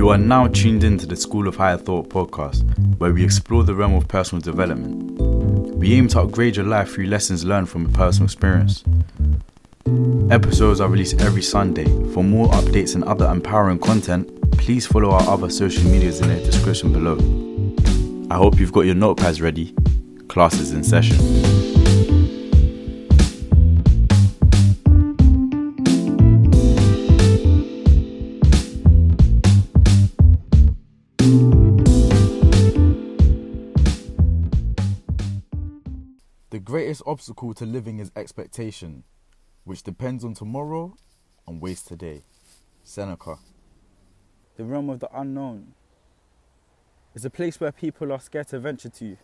You are now tuned into the School of Higher Thought podcast, where we explore the realm of personal development. We aim to upgrade your life through lessons learned from a personal experience. Episodes are released every Sunday. For more updates and other empowering content, please follow our other social medias in the description below. I hope you've got your notepads ready. Class is in session. Greatest obstacle to living is expectation, which depends on tomorrow and wastes today. Seneca. the realm of the unknown. It's a place where people are scared to venture to.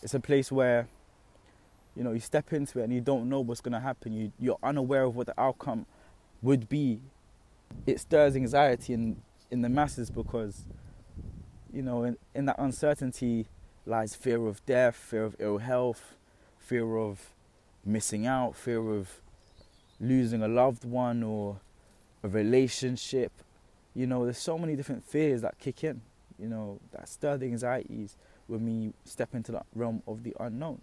It's a place where, you know, you step into it and you don't know what's going to happen. You, you're unaware of what the outcome would be. It stirs anxiety in, in the masses because, you know, in, in that uncertainty lies fear of death, fear of ill health, fear of missing out, fear of losing a loved one or a relationship. You know, there's so many different fears that kick in, you know, that stir the anxieties when we step into that realm of the unknown.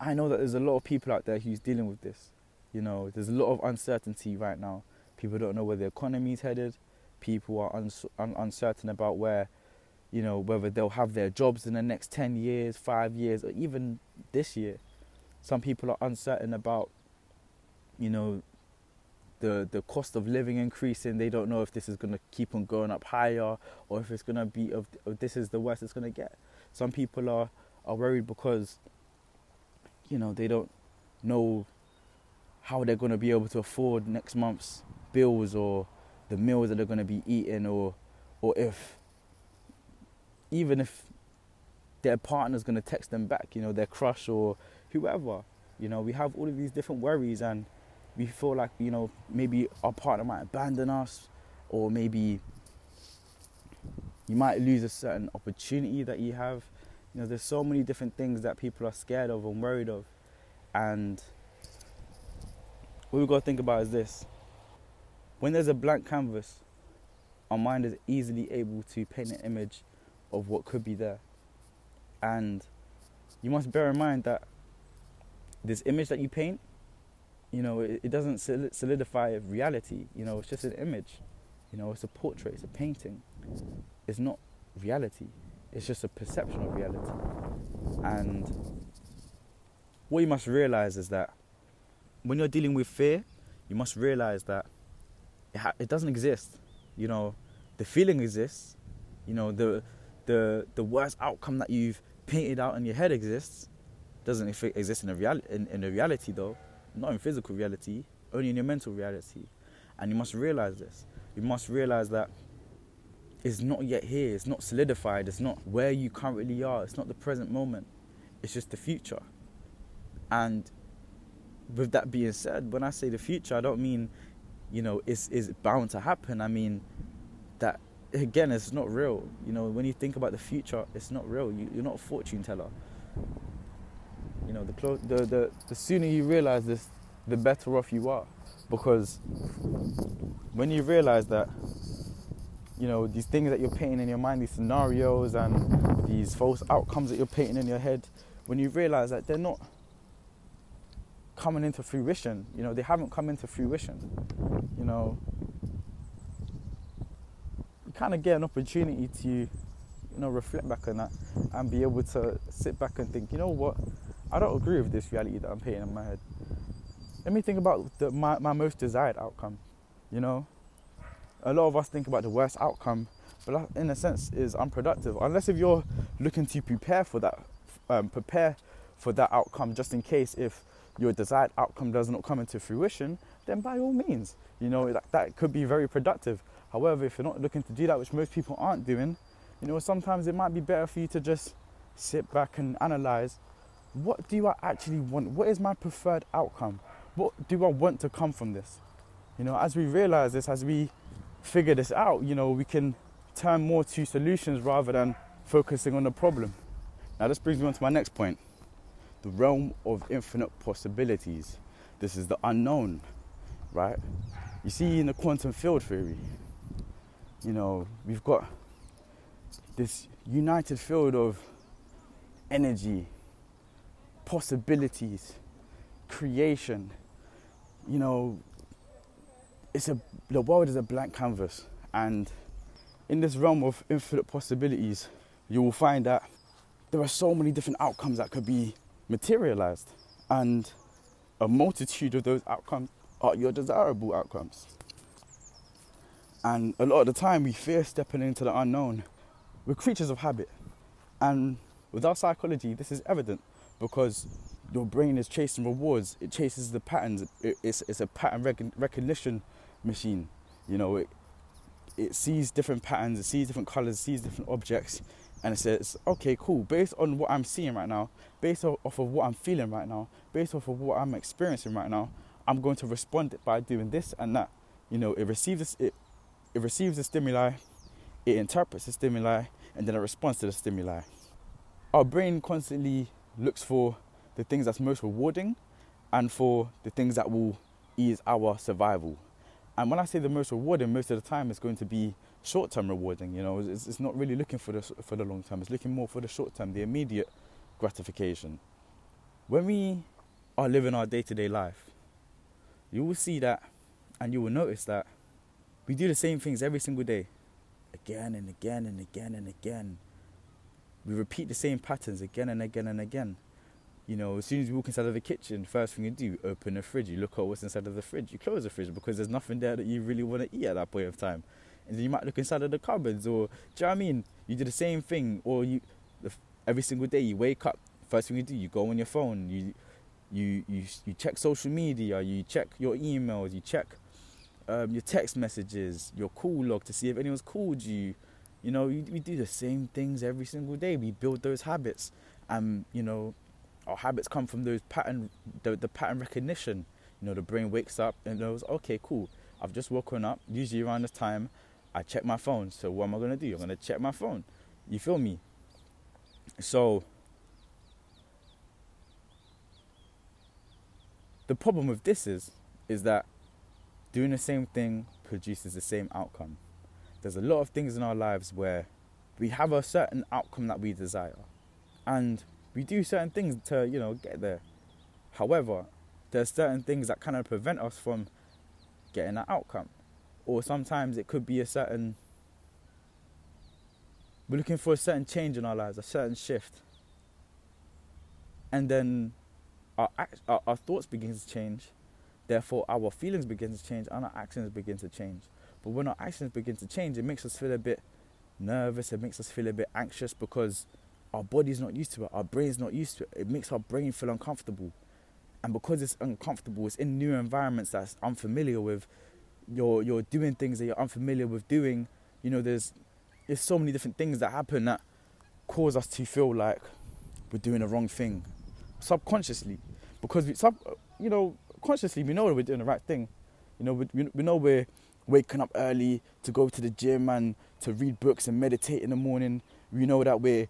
I know that there's a lot of people out there who's dealing with this. You know, there's a lot of uncertainty right now. People don't know where the economy's headed. People are uns- un- uncertain about where, you know, whether they'll have their jobs in the next 10 years, five years, or even this year. Some people are uncertain about, you know, the the cost of living increasing. They don't know if this is going to keep on going up higher or if it's going to be of if this is the worst it's going to get. Some people are are worried because you know they don't know how they're going to be able to afford next month's bills or the meals that they're going to be eating or or if even if their partner's going to text them back, you know, their crush or whoever. You know, we have all of these different worries and we feel like, you know, maybe our partner might abandon us or maybe you might lose a certain opportunity that you have. You know, there's so many different things that people are scared of and worried of. And what we've got to think about is this. When there's a blank canvas, our mind is easily able to paint an image of what could be there. And you must bear in mind that this image that you paint, you know, it, it doesn't solidify reality. You know, it's just an image. You know, it's a portrait, it's a painting. It's not reality. It's just a perception of reality. And what you must realize is that when you're dealing with fear, you must realize that it, ha- it doesn't exist. You know, the feeling exists. You know, the the the worst outcome that you've painted out in your head exists. Doesn't exist in a real in, in a reality though, not in physical reality, only in your mental reality. And you must realize this. You must realize that it's not yet here. It's not solidified. It's not where you currently are. It's not the present moment. It's just the future. And with that being said, when I say the future, I don't mean, you know, it's, it's bound to happen. I mean that, again, it's not real. You know, when you think about the future, it's not real. You, you're not a fortune teller. You know, the, clo- the, the, the sooner you realize this, the better off you are. Because when you realize that, you know, these things that you're painting in your mind, these scenarios and these false outcomes that you're painting in your head, when you realize that they're not coming into fruition, you know, they haven't come into fruition, you know, kind of get an opportunity to, you know, reflect back on that and be able to sit back and think, you know what, I don't agree with this reality that I'm painting in my head. Let me think about the, my, my most desired outcome, you know. A lot of us think about the worst outcome, but in a sense is unproductive. Unless if you're looking to prepare for that, um, prepare for that outcome just in case if your desired outcome does not come into fruition, then by all means, you know, that, that could be very productive. However, if you're not looking to do that, which most people aren't doing, you know, sometimes it might be better for you to just sit back and analyze what do I actually want? What is my preferred outcome? What do I want to come from this? You know, as we realize this, as we figure this out, you know, we can turn more to solutions rather than focusing on the problem. Now, this brings me on to my next point the realm of infinite possibilities. This is the unknown, right? You see, in the quantum field theory, You know, we've got this united field of energy, possibilities, creation. You know, it's a the world is a blank canvas, and in this realm of infinite possibilities, you will find that there are so many different outcomes that could be materialized, and a multitude of those outcomes are your desirable outcomes. And a lot of the time, we fear stepping into the unknown. We're creatures of habit, and with our psychology, this is evident because your brain is chasing rewards. It chases the patterns. It, it's, it's a pattern rec- recognition machine. You know, it, it sees different patterns, it sees different colors, sees different objects, and it says, okay, cool. Based on what I'm seeing right now, based off of what I'm feeling right now, based off of what I'm experiencing right now, I'm going to respond by doing this and that. You know, it receives it, it receives the stimuli, it interprets the stimuli, and then it responds to the stimuli. Our brain constantly looks for the things that's most rewarding and for the things that will ease our survival. And when I say the most rewarding, most of the time it's going to be short-term rewarding. You know, it's, it's not really looking for the for the long term. It's looking more for the short term, the immediate gratification. When we are living our day-to-day life, you will see that, and you will notice that we do the same things every single day, again and again and again and again. We repeat the same patterns again and again and again. You know, as soon as you walk inside of the kitchen, first thing you do, open the fridge, you look at what's inside of the fridge, you close the fridge because there's nothing there that you really want to eat at that point of time. And then you might look inside of the cupboards, or do you know I mean? You do the same thing, or you every single day you wake up, first thing you do, you go on your phone, you you you you check social media, you check your emails, you check um, your text messages, your call log to see if anyone's called you. You know, we, do the same things every single day. We build those habits, and you know, our habits come from those pattern, the, the pattern recognition. You know, the brain wakes up and knows, okay, cool. I've just woken up. Usually around this time, I check my phone. So what am I gonna do? I'm gonna check my phone. You feel me? So the problem with this is, is that doing the same thing produces the same outcome. There's a lot of things in our lives where we have a certain outcome that we desire, and we do certain things to you know get there. However, there's certain things that kind of prevent us from getting that outcome, or sometimes it could be a certain. We're looking for a certain change in our lives, a certain shift, and then our our, our thoughts begin to change. Therefore, our feelings begin to change and our actions begin to change. But when our actions begin to change, it makes us feel a bit nervous. It makes us feel a bit anxious because our body's not used to it, our brain's not used to it. It makes our brain feel uncomfortable. And because it's uncomfortable, it's in new environments that's unfamiliar with. You're you're doing things that you're unfamiliar with doing. You know, there's there's so many different things that happen that cause us to feel like we're doing the wrong thing subconsciously because we sub you know consciously we know that we're doing the right thing you know we, we know we're waking up early to go to the gym and to read books and meditate in the morning we know that we're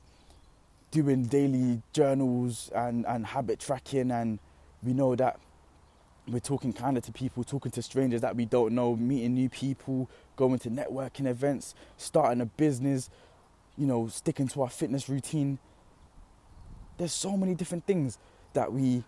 doing daily journals and, and habit tracking and we know that we're talking kind of to people, talking to strangers that we don't know, meeting new people, going to networking events, starting a business, you know, sticking to our fitness routine. There's so many different things that we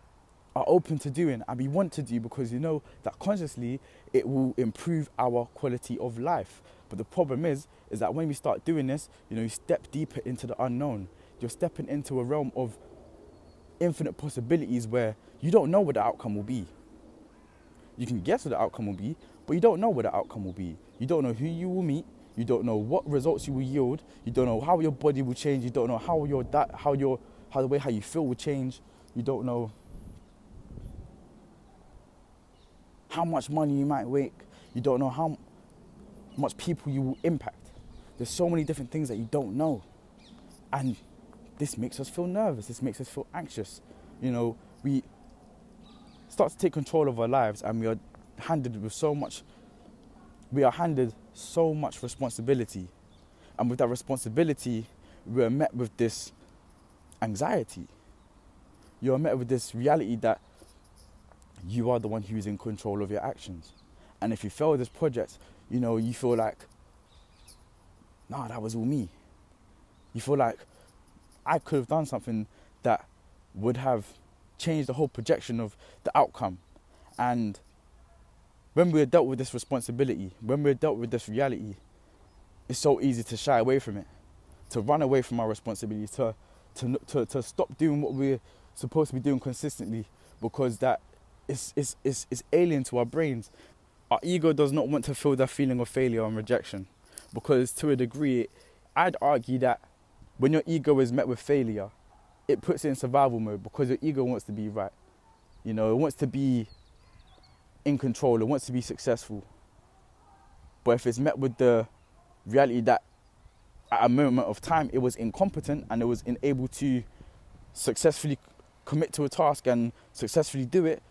are open to doing and we want to do because you know that consciously it will improve our quality of life. But the problem is, is that when we start doing this, you know, you step deeper into the unknown you're stepping into a realm of infinite possibilities where you don't know what the outcome will be. You can guess what the outcome will be, but you don't know what the outcome will be. You don't know who you will meet. You don't know what results you will yield. You don't know how your body will change. You don't know how your that how your how the way how you feel will change. You don't know how much money you might make. You don't know how much people you will impact. There's so many different things that you don't know. And this makes us feel nervous, this makes us feel anxious. You know, we start to take control of our lives and we are handed with so much we are handed so much responsibility. And with that responsibility, we are met with this anxiety. You are met with this reality that you are the one who's in control of your actions. And if you fail this project, you know, you feel like nah, that was all me. You feel like I could have done something that would have changed the whole projection of the outcome. And when we're dealt with this responsibility, when we're dealt with this reality, it's so easy to shy away from it, to run away from our responsibility, to, to, to, to stop doing what we're supposed to be doing consistently because that is, is, is, is alien to our brains. Our ego does not want to feel that feeling of failure and rejection because, to a degree, I'd argue that when your ego is met with failure, it puts it in survival mode because your ego wants to be right. You know, it wants to be in control, it wants to be successful. But if it's met with the reality that at a moment of time it was incompetent and it was unable to successfully commit to a task and successfully do it,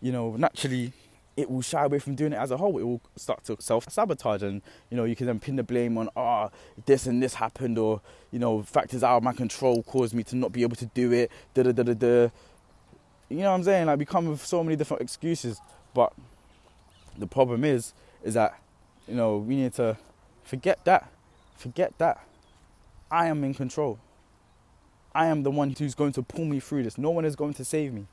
you know, naturally it will shy away from doing it as a whole. It will start to self sabotage, and you know, you can then pin the blame on, ah, oh, this and this happened, or you know, factors out of my control caused me to not be able to do it. Da da da da da. You know what I'm saying? Like, we come with so many different excuses, but the problem is, is that you know, we need to forget that, forget that. I am in control. I am the one who's going to pull me through this. No one is going to save me,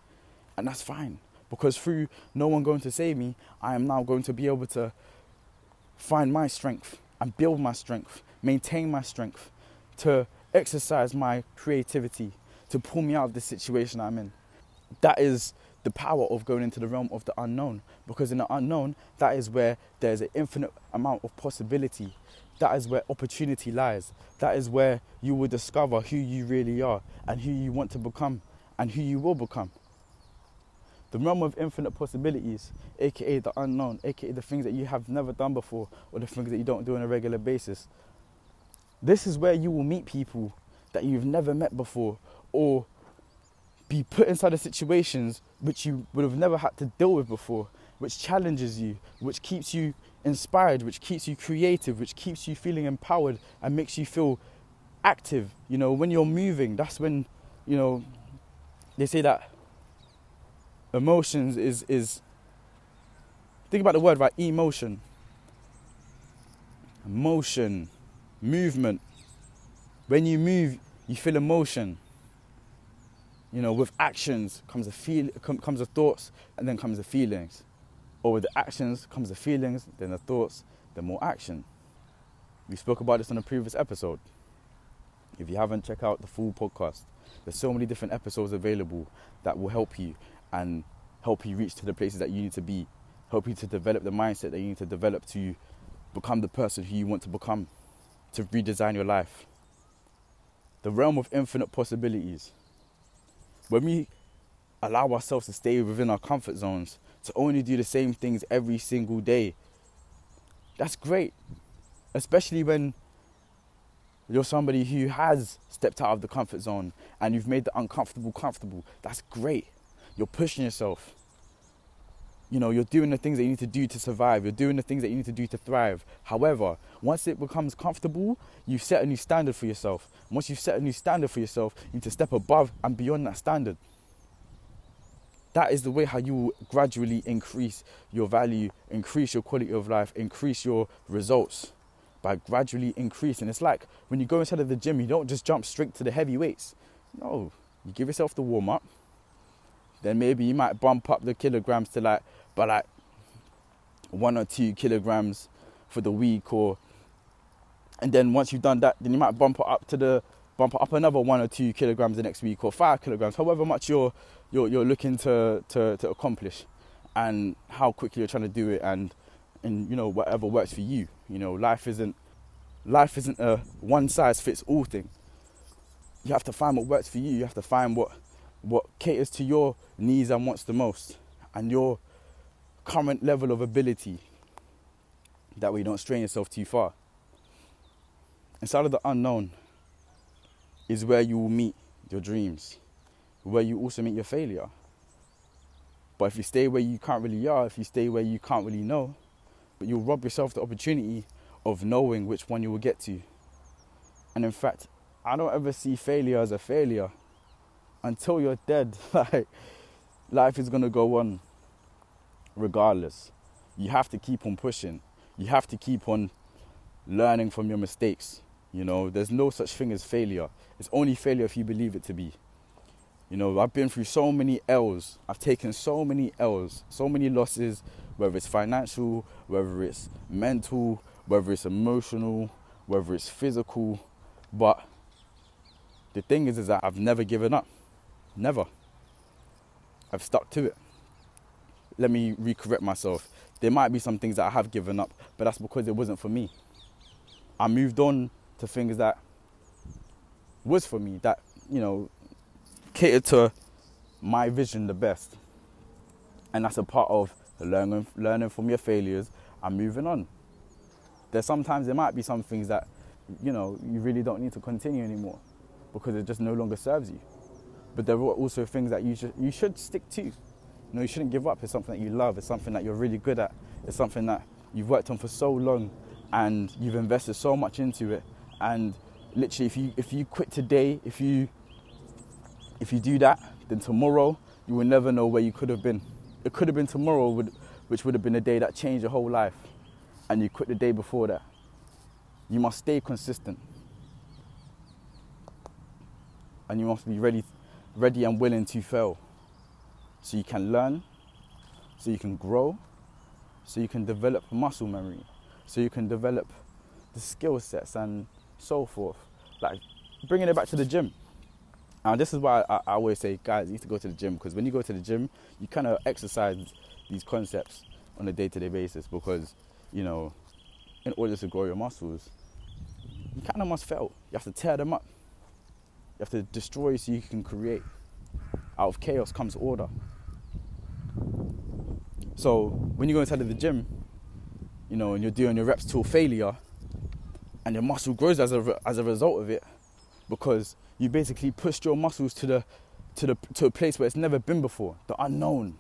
and that's fine because through no one going to save me, I am now going to be able to find my strength and build my strength, maintain my strength, to exercise my creativity, to pull me out of the situation I'm in. That is the power of going into the realm of the unknown because in the unknown, that is where there's an infinite amount of possibility. That is where opportunity lies. That is where you will discover who you really are and who you want to become and who you will become the realm of infinite possibilities, aka the unknown, aka the things that you have never done before or the things that you don't do on a regular basis. This is where you will meet people that you've never met before or be put inside of situations which you would have never had to deal with before, which challenges you, which keeps you inspired, which keeps you creative, which keeps you feeling empowered and makes you feel active. You know, when you're moving, that's when, you know, they say that emotions is is think about the word right? Emotion. Motion movement. When you move you feel emotion. You know with actions comes the feel comes the thoughts and then comes the feelings. Or with the actions comes the feelings then the thoughts then more action. We spoke about this on a previous episode. If you haven't check out the full podcast. There's so many different episodes available that will help you and help you reach to the places that you need to be, help you to develop the mindset that you need to develop to become the person who you want to become, to redesign your life. The realm of infinite possibilities. When we allow ourselves to stay within our comfort zones, to only do the same things every single day, that's great. Especially when you're somebody who has stepped out of the comfort zone and you've made the uncomfortable comfortable. That's great. You're pushing yourself. You know, you're doing the things that you need to do to survive. You're doing the things that you need to do to thrive. However, once it becomes comfortable, you've set a new standard for yourself. Once you've set a new standard for yourself, you need to step above and beyond that standard. That is the way how you will gradually increase your value, increase your quality of life, increase your results by gradually increasing. It's like when you go inside of the gym, you don't just jump straight to the heavy weights. No, you give yourself the warm up, then maybe you might bump up the kilograms to like, but like one or two kilograms for the week, or and then once you've done that, then you might bump it up to the bump up another one or two kilograms the next week, or five kilograms, however much you're you're, you're looking to, to to accomplish, and how quickly you're trying to do it, and and you know whatever works for you. You know, life isn't life isn't a one size fits all thing. You have to find what works for you. You have to find what what caters to your needs and wants the most and your current level of ability. That way you don't strain yourself too far. Inside of the unknown is where you will meet your dreams, where you also meet your failure. But if you stay where you can't really are, if you stay where you can't really know, but you'll rob yourself the opportunity of knowing which one you will get to. And in fact, I don't ever see failure as a failure until you're dead, like life is gonna go on regardless. You have to keep on pushing. You have to keep on learning from your mistakes. You know, there's no such thing as failure. It's only failure if you believe it to be. You know, I've been through so many L's. I've taken so many L's, so many losses, whether it's financial, whether it's mental, whether it's emotional, whether it's physical. But the thing is, is that I've never given up. Never. I've stuck to it. Let me recorrect myself. There might be some things that I have given up, but that's because it wasn't for me. I moved on to things that was for me, that, you know, catered to my vision the best. And that's a part of learning, learning from your failures and moving on. There's sometimes there might be some things that, you know, you really don't need to continue anymore because it just no longer serves you. But there are also things that you should, you should stick to. You know, you shouldn't give up. It's something that you love. It's something that you're really good at. It's something that you've worked on for so long and you've invested so much into it. And literally, if you if you quit today, if you if you do that, then tomorrow you will never know where you could have been. It could have been tomorrow, which would have been a day that changed your whole life, and you quit the day before that. You must stay consistent, and you must be ready, ready and willing to fail, so you can learn, so you can grow, so you can develop muscle memory, so you can develop the skill sets and so forth. Like bringing it back to the gym. And this is why I, I always say, guys, you need to go to the gym because when you go to the gym, you kind of exercise these concepts on a day-to-day basis because, you know, in order to grow your muscles, you kind of must fail. You have to tear them up. You have to destroy so you can create. Out of chaos comes order. So when you go inside of the gym, you know, and you're doing your reps till failure, and your muscle grows as a as a result of it, because you basically pushed your muscles to the to the to a place where it's never been before, the unknown.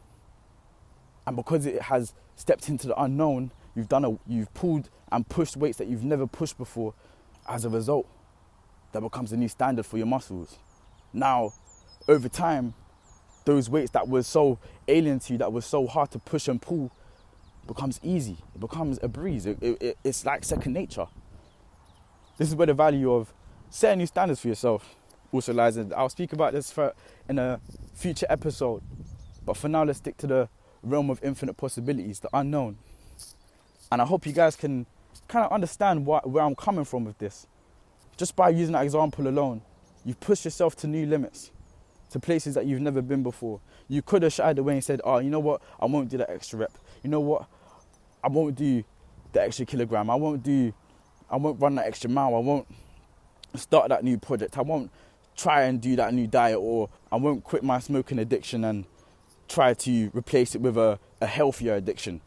And because it has stepped into the unknown, you've done a you've pulled and pushed weights that you've never pushed before. As a result, that becomes a new standard for your muscles. Now, over time, those weights that were so alien to you, that was so hard to push and pull, becomes easy. It becomes a breeze. It, it, it's like second nature. This is where the value of setting new standards for yourself also lies. And I'll speak about this in a future episode. But for now, let's stick to the realm of infinite possibilities, the unknown. And I hope you guys can kind of understand where I'm coming from with this. Just by using that example alone, you've pushed yourself to new limits, to places that you've never been before. You could have shied away and said, Oh, you know what? I won't do that extra rep. You know what? I won't do the extra kilogram. I won't do, I won't run that extra mile. I won't start that new project. I won't try and do that new diet or I won't quit my smoking addiction and try to replace it with a, a healthier addiction.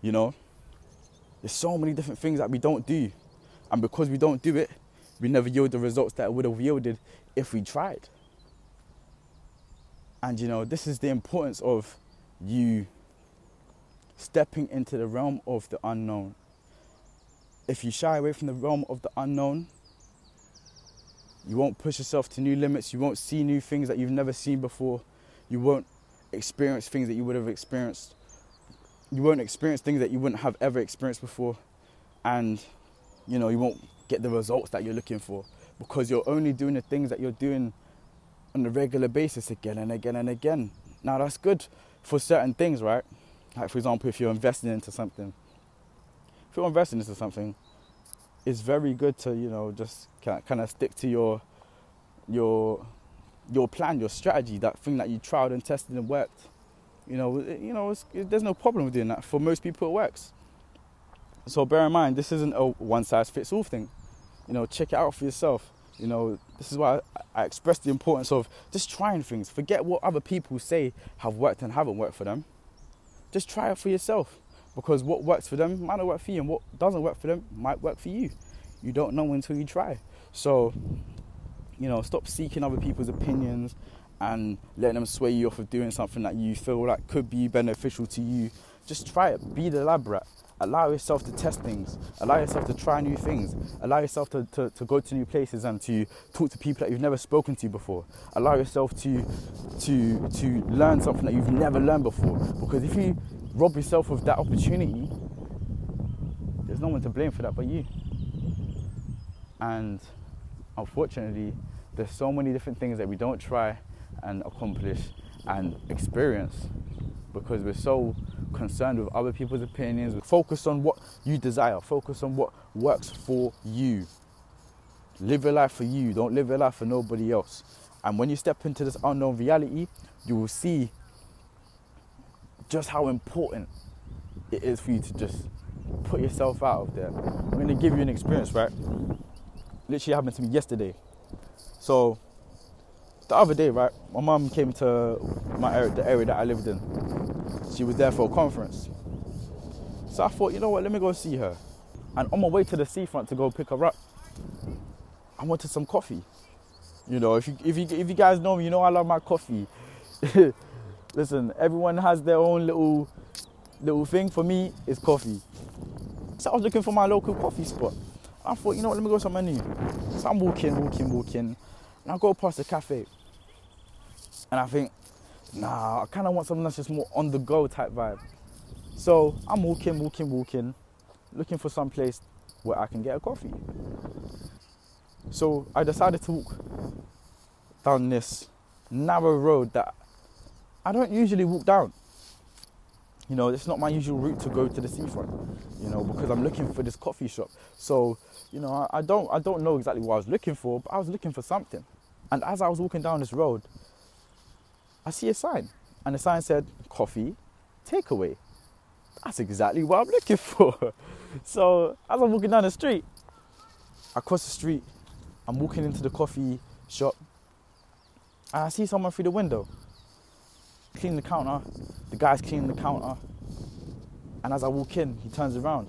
You know? There's so many different things that we don't do. And because we don't do it, we never yield the results that would have yielded if we tried. And you know, this is the importance of you stepping into the realm of the unknown. If you shy away from the realm of the unknown, you won't push yourself to new limits. You won't see new things that you've never seen before. You won't experience things that you would have experienced. You won't experience things that you wouldn't have ever experienced before. And, you know, you won't get the results that you're looking for because you're only doing the things that you're doing on a regular basis again and again and again. Now, that's good for certain things, right? Like, for example, if you're investing into something, if you're investing into something, it's very good to you know just kind of stick to your your your plan, your strategy, that thing that you tried and tested and worked. You know, you know, it, there's no problem with doing that. For most people, it works. So bear in mind, this isn't a one size fits all thing. You know, check it out for yourself. You know, this is why I, express the importance of just trying things. Forget what other people say have worked and haven't worked for them. Just try it for yourself because what works for them might not work for you, and what doesn't work for them might work for you. You don't know until you try. So, you know, stop seeking other people's opinions and letting them sway you off of doing something that you feel like could be beneficial to you. Just try it. Be the lab rat. Allow yourself to test things. Allow yourself to try new things. Allow yourself to, to, to go to new places and to talk to people that you've never spoken to before. Allow yourself to to to learn something that you've never learned before. Because if you rob yourself of that opportunity, there's no one to blame for that but you. And unfortunately, there's so many different things that we don't try and accomplish and experience because we're so concerned with other people's opinions. Focus on what you desire, focus on what works for you. Live your life for you, don't live your life for nobody else. And when you step into this unknown reality, you will see just how important it is for you to just put yourself out of there. I'm gonna give you an experience, right? Literally happened to me yesterday. So the other day, right, my mum came to my area, the area that I lived in. She was there for a conference. So I thought, you know what, let me go see her. And on my way to the seafront to go pick her up, I wanted some coffee. You know, if you if you if you guys know me, you know I love my coffee. Listen, everyone has their own little little thing. For me, it's coffee. So I was looking for my local coffee spot. I thought, you know what, let me go somewhere new. So I'm walking, walking, walking, and I go past the cafe. And I think, nah, I kind of want something that's just more on the go type vibe. So I'm walking, walking, walking, looking for some place where I can get a coffee. So I decided to walk down this narrow road that I don't usually walk down. You know, it's not my usual route to go to the seafront. You know, because I'm looking for this coffee shop. So, you know, I, I don't I don't know exactly what I was looking for, but I was looking for something. And as I was walking down this road, I see a sign, and the sign said coffee takeaway. That's exactly what I'm looking for. So as I'm walking down the street, I cross the street, I'm walking into the coffee shop, and I see someone through the window cleaning the counter. The guy's cleaning the counter. And as I walk in, he turns around.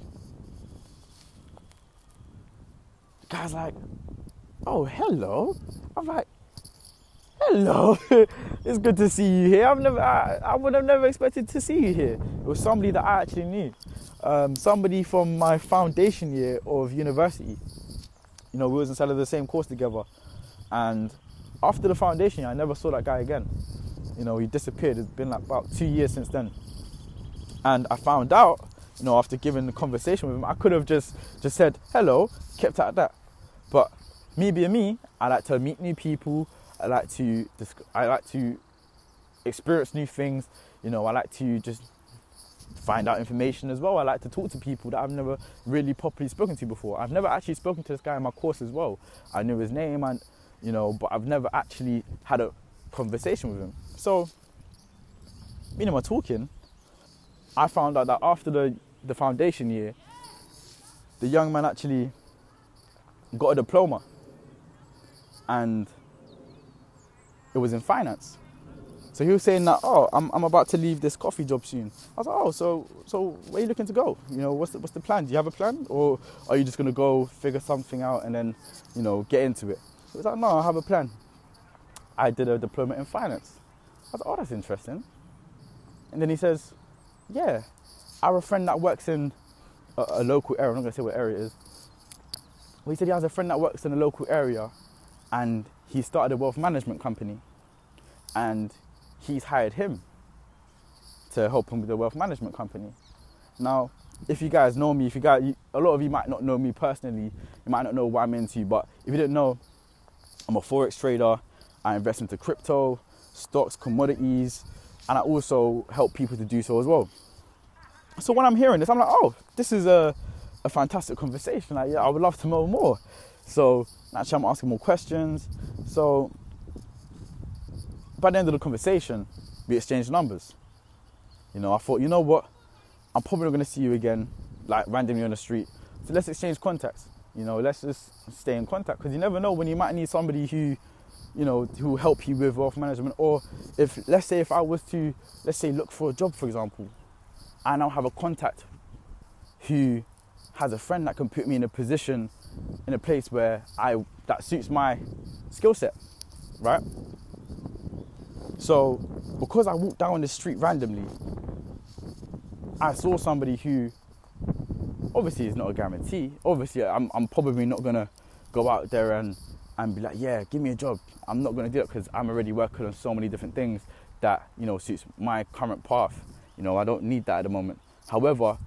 The guy's like, oh, hello. I'm like, hello. it's good to see you here. I've never, I, I, would have never expected to see you here. It was somebody that I actually knew. Um, somebody from my foundation year of university. You know, we was inside of the same course together. And after the foundation year, I never saw that guy again. You know, he disappeared. It's been like about two years since then. And I found out, you know, after giving the conversation with him, I could have just just said hello, kept at that. But me being me, I like to meet new people. I like to I like to experience new things. You know, I like to just find out information as well. I like to talk to people that I've never really properly spoken to before. I've never actually spoken to this guy in my course as well. I knew his name and you know, but I've never actually had a conversation with him. So, and him are talking. I found out that after the, the foundation year, the young man actually got a diploma and it was in finance. So he was saying that, oh, I'm, I'm about to leave this coffee job soon. I was like, oh, so so where are you looking to go? You know, what's the, what's the plan? Do you have a plan, or are you just gonna go figure something out and then, you know, get into it? He was like, no, I have a plan. I did a diploma in finance. I was like, oh, that's interesting. And then he says, yeah, I have a friend that works in a, a local area. I'm not gonna say what area it is. Well, he said he has a friend that works in a local area, and he started a wealth management company, and he's hired him to help him with the wealth management company. Now, if you guys know me, if you guys, a lot of you might not know me personally, you might not know what I'm into, but if you didn't know, I'm a forex trader. I invest into crypto, stocks, commodities, and I also help people to do so as well. So when I'm hearing this, I'm like, oh, this is a, a fantastic conversation. Like, yeah, I would love to know more. So naturally, I'm asking more questions. So by the end of the conversation, we exchanged numbers. You know, I thought, you know what, I'm probably not going to see you again, like randomly on the street. So let's exchange contacts. You know, let's just stay in contact because you never know when you might need somebody who you know, who help you with wealth management. Or if, let's say, if I was to, let's say, look for a job, for example, I now have a contact who has a friend that can put me in a position, in a place where I that suits my skill set, right? So, because I walked down the street randomly, I saw somebody who, obviously, is not a guarantee. Obviously, I'm, I'm probably not gonna go out there and and be like, yeah, give me a job. I'm not to do it because I'm already working on so many different things that you know suits my current path. You know, I don't need that at the moment. However,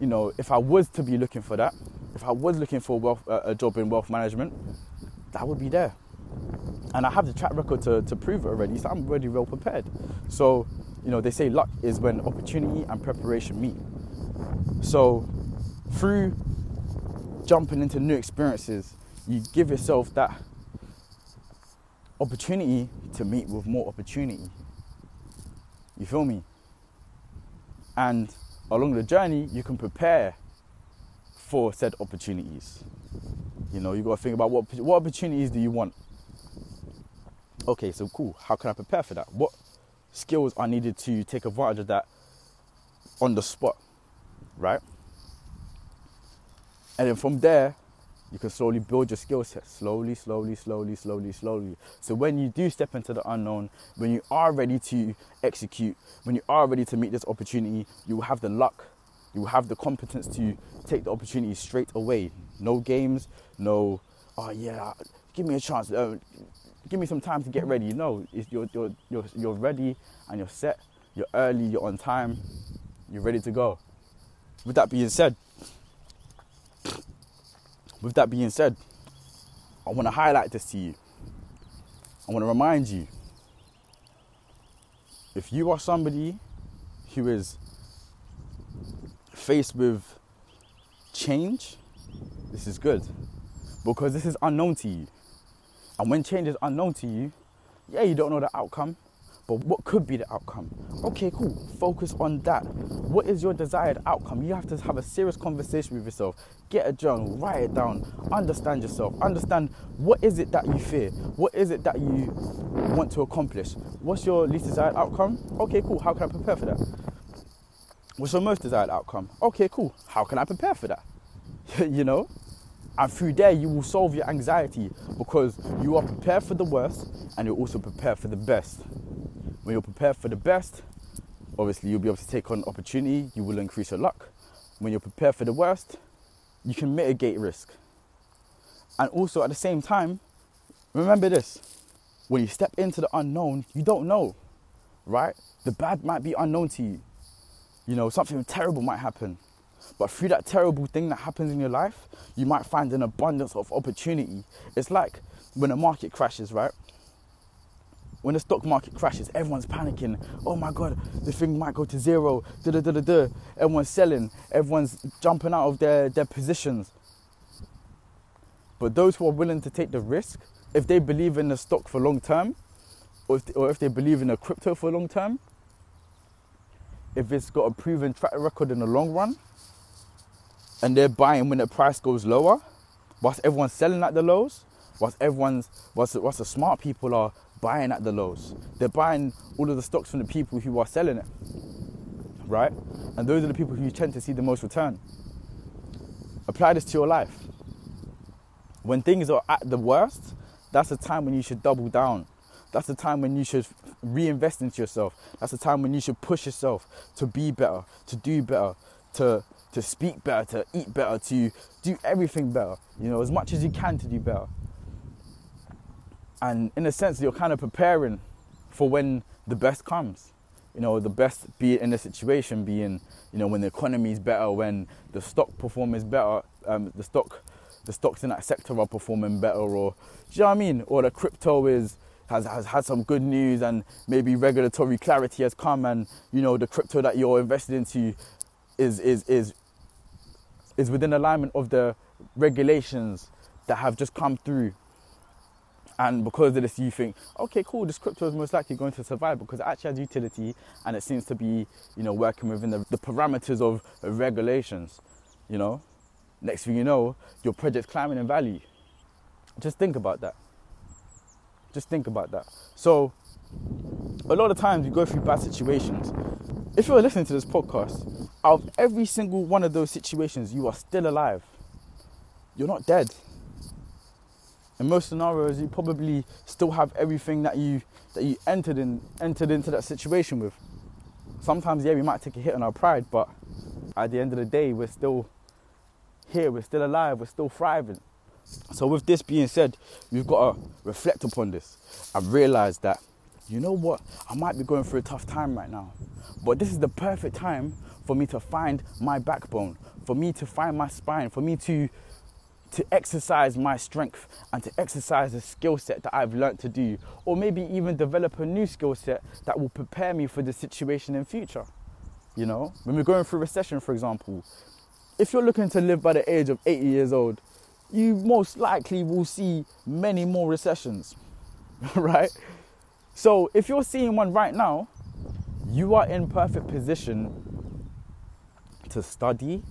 you know, if I was to be looking for that, if I was looking for wealth, uh, a job in wealth management, that would be there. And I have the track record to, to prove it already, so I'm already well prepared. So, you know, they say luck is when opportunity and preparation meet. So, through jumping into new experiences, you give yourself that opportunity to meet with more opportunity. You feel me? And along the journey, you can prepare for said opportunities. You know, you got to think about what what opportunities do you want. Okay, so cool. How can I prepare for that? What skills are needed to take advantage of that on the spot, right? And then from there, you can slowly build your skill set slowly, slowly, slowly, slowly, slowly. So when you do step into the unknown, when you are ready to execute, when you are ready to meet this opportunity, you will have the luck, you will have the competence to take the opportunity straight away. No games, no, oh yeah, give me a chance, uh, give me some time to get ready. No, you're, you're, you're, you're ready and you're set, you're early, you're on time, you're ready to go. With that being said, with that being said, I want to highlight this to you. I want to remind you if you are somebody who is faced with change, this is good because this is unknown to you. And when change is unknown to you, yeah, you don't know the outcome, but what could be the outcome? Okay, cool. Focus on that. What is your desired outcome? You have to have a serious conversation with yourself. Get a journal, write it down, understand yourself, understand what is it that you fear, what is it that you want to accomplish. What's your least desired outcome? Okay, cool. How can I prepare for that? What's your most desired outcome? Okay, cool. How can I prepare for that? you know? And through there, you will solve your anxiety because you are prepared for the worst and you're also prepared for the best. When you're prepared for the best, obviously you'll be able to take on opportunity, you will increase your luck. When you're prepared for the worst, you can mitigate risk. And also at the same time, remember this when you step into the unknown, you don't know, right? The bad might be unknown to you. You know, something terrible might happen. But through that terrible thing that happens in your life, you might find an abundance of opportunity. It's like when a market crashes, right? when the stock market crashes, everyone's panicking. Oh my God, the thing might go to zero. Da da da da da. Everyone's selling. Everyone's jumping out of their, their positions. But those who are willing to take the risk, if they believe in the stock for long term, or if, they, or if they believe in a crypto for long term, if it's got a proven track record in the long run, and they're buying when the price goes lower, whilst everyone's selling at the lows, whilst everyone's, whilst, whilst the smart people are buying at the lows. They're buying all of the stocks from the people who are selling it, right? And those are the people who tend to see the most return. Apply this to your life. When things are at the worst, that's the time when you should double down. That's the time when you should reinvest into yourself. That's the time when you should push yourself to be better, to do better, to to speak better, to eat better, to do everything better. You know, as much as you can to do better and in a sense you're kind of preparing for when the best comes you know the best be in the situation being you know when the economy is better when the stock performance is better um, the stock the stocks in that sector are performing better or do you know what I mean or the crypto is has, has had some good news and maybe regulatory clarity has come and you know the crypto that you're invested into is is is is within alignment of the regulations that have just come through and because of this, you think, okay, cool, this crypto is most likely going to survive because it actually has utility and it seems to be, you know, working within the, the parameters of, regulations, you know. Next thing you know, your project's climbing in value. Just think about that. Just think about that. So, a lot of times you go through bad situations. If you're listening to this podcast, out of every single one of those situations, you are still alive. You're not dead in most scenarios you probably still have everything that you that you entered in entered into that situation with. Sometimes yeah we might take a hit on our pride, but at the end of the day we're still here, we're still alive, we're still thriving. So with this being said, we've got to reflect upon this and realize that you know what, I might be going through a tough time right now, but this is the perfect time for me to find my backbone, for me to find my spine, for me to to exercise my strength and to exercise the skill set that I've learned to do, or maybe even develop a new skill set that will prepare me for the situation in future. You know, when we're going through recession, for example, if you're looking to live by the age of 80 years old, you most likely will see many more recessions, right? So if you're seeing one right now, you are in perfect position to study,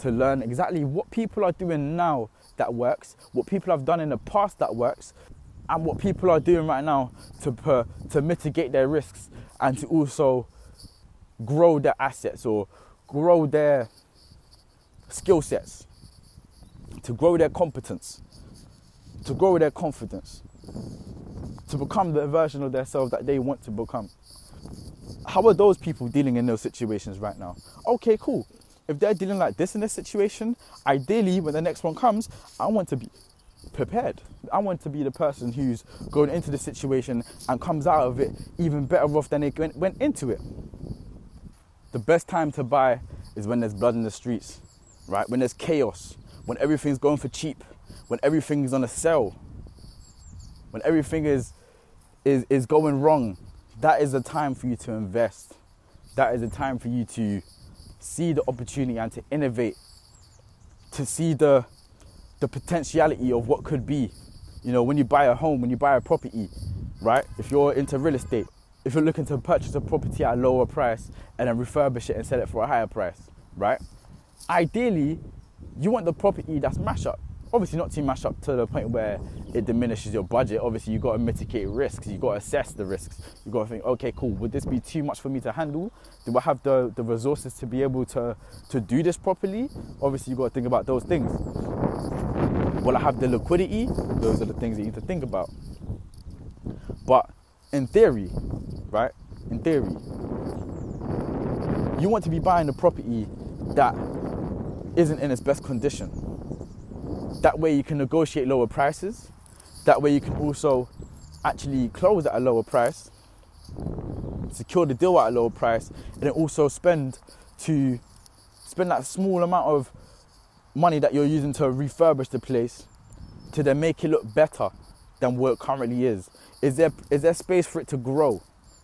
to learn exactly what people are doing now that works, what people have done in the past that works, and what people are doing right now to per, to mitigate their risks and to also grow their assets or grow their skill sets, to grow their competence, to grow their confidence, to become the version of themselves that they want to become. How are those people dealing in those situations right now? Okay, cool if they're dealing like this in this situation, ideally when the next one comes, I want to be prepared. I want to be the person who's going into the situation and comes out of it even better off than they went, went into it. The best time to buy is when there's blood in the streets, right? When there's chaos, when everything's going for cheap, when everything is on a sale, when everything is is is going wrong. That is the time for you to invest. That is the time for you to see the opportunity and to innovate, to see the the potentiality of what could be. You know, when you buy a home, when you buy a property, right? If you're into real estate, if you're looking to purchase a property at a lower price and then refurbish it and sell it for a higher price, right? Ideally, you want the property that's mash up obviously not too much up to the point where it diminishes your budget. Obviously, you've got to mitigate risks. You've got to assess the risks. You've got to think, okay, cool, would this be too much for me to handle? Do I have the, the resources to be able to, to do this properly? Obviously, you've got to think about those things. Will I have the liquidity? Those are the things that you need to think about. But in theory, right? In theory, you want to be buying a property that isn't in its best condition that way you can negotiate lower prices. That way you can also actually close at a lower price, secure the deal at a lower price, and then also spend to spend that small amount of money that you're using to refurbish the place to then make it look better than what it currently is. Is there is there space for it to grow?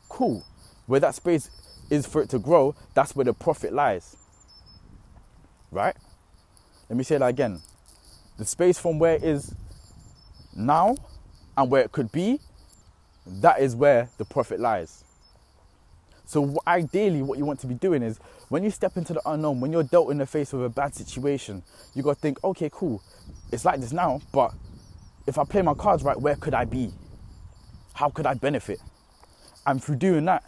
Cool. Where that space is for it to grow, that's where the profit lies. Right? Let me say that again the space from where it is now and where it could be, that is where the profit lies. So ideally, what you want to be doing is when you step into the unknown, when you're dealt in the face with a bad situation, you got to think, okay, cool, it's like this now, but if I play my cards right, where could I be? How could I benefit? And through doing that,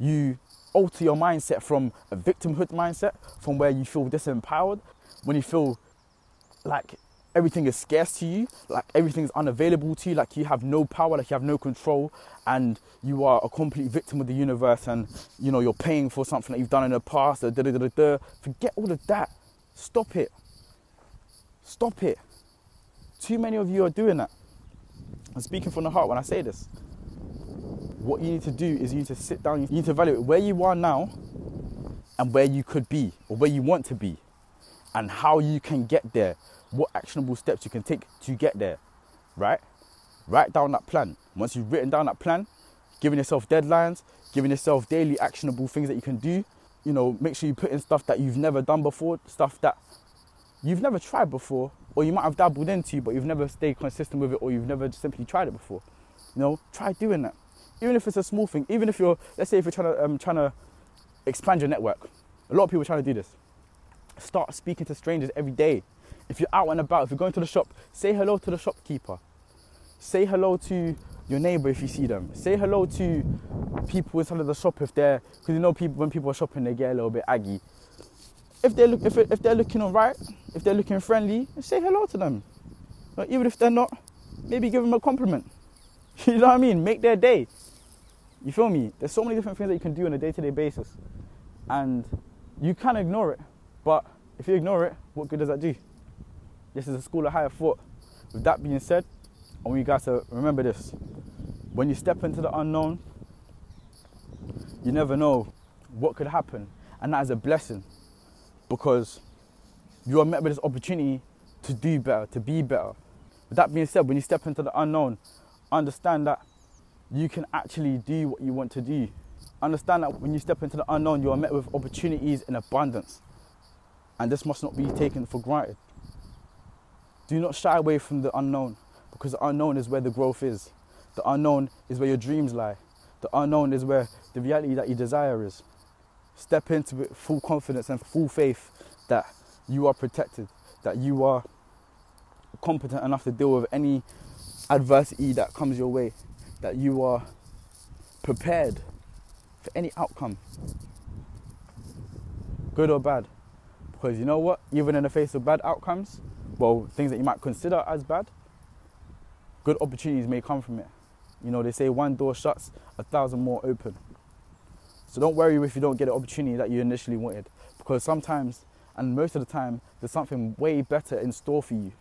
you alter your mindset from a victimhood mindset, from where you feel disempowered, when you feel like everything is scarce to you, like everything's unavailable to you, like you have no power, like you have no control, and you are a complete victim of the universe, and you know you're paying for something that you've done in the past. Da, da, da, da, Forget all of that. Stop it. Stop it. Too many of you are doing that. I'm speaking from the heart when I say this. What you need to do is you need to sit down, you need to evaluate where you are now and where you could be or where you want to be and how you can get there what actionable steps you can take to get there, right? Write down that plan. Once you've written down that plan, giving yourself deadlines, giving yourself daily actionable things that you can do, you know, make sure you put in stuff that you've never done before, stuff that you've never tried before, or you might have dabbled into, but you've never stayed consistent with it, or you've never simply tried it before. You know, try doing that. Even if it's a small thing, even if you're, let's say, if you're trying to um, trying to expand your network, a lot of people are trying to do this. Start speaking to strangers every day. If you're out and about, if you're going to the shop, say hello to the shopkeeper. Say hello to your neighbor if you see them. Say hello to people inside of the shop if they're, because you know people when people are shopping they get a little bit aggy. If they look, if, if they're looking alright, if they're looking friendly, say hello to them. But even if they're not, maybe give them a compliment. you know what I mean? Make their day. You feel me? There's so many different things that you can do on a day-to-day basis, and you can ignore it. But if you ignore it, what good does that do? This is a school of higher thought. With that being said, I want you guys to remember this. When you step into the unknown, you never know what could happen. And that is a blessing because you are met with this opportunity to do better, to be better. With that being said, when you step into the unknown, understand that you can actually do what you want to do. Understand that when you step into the unknown, you are met with opportunities in abundance. And this must not be taken for granted. Do not shy away from the unknown because the unknown is where the growth is. The unknown is where your dreams lie. The unknown is where the reality that you desire is. Step into it with full confidence and full faith that you are protected, that you are competent enough to deal with any adversity that comes your way, that you are prepared for any outcome, good or bad. Because you know what? Even in the face of bad outcomes, well, things that you might consider as bad, good opportunities may come from it. You know, they say one door shuts, a thousand more open. So don't worry if you don't get the opportunity that you initially wanted, because sometimes, and most of the time, there's something way better in store for you.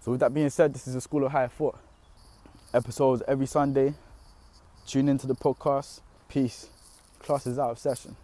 So with that being said, this is the School of Higher Thought. Episodes every Sunday. Tune into the podcast. Peace. Class is out of session.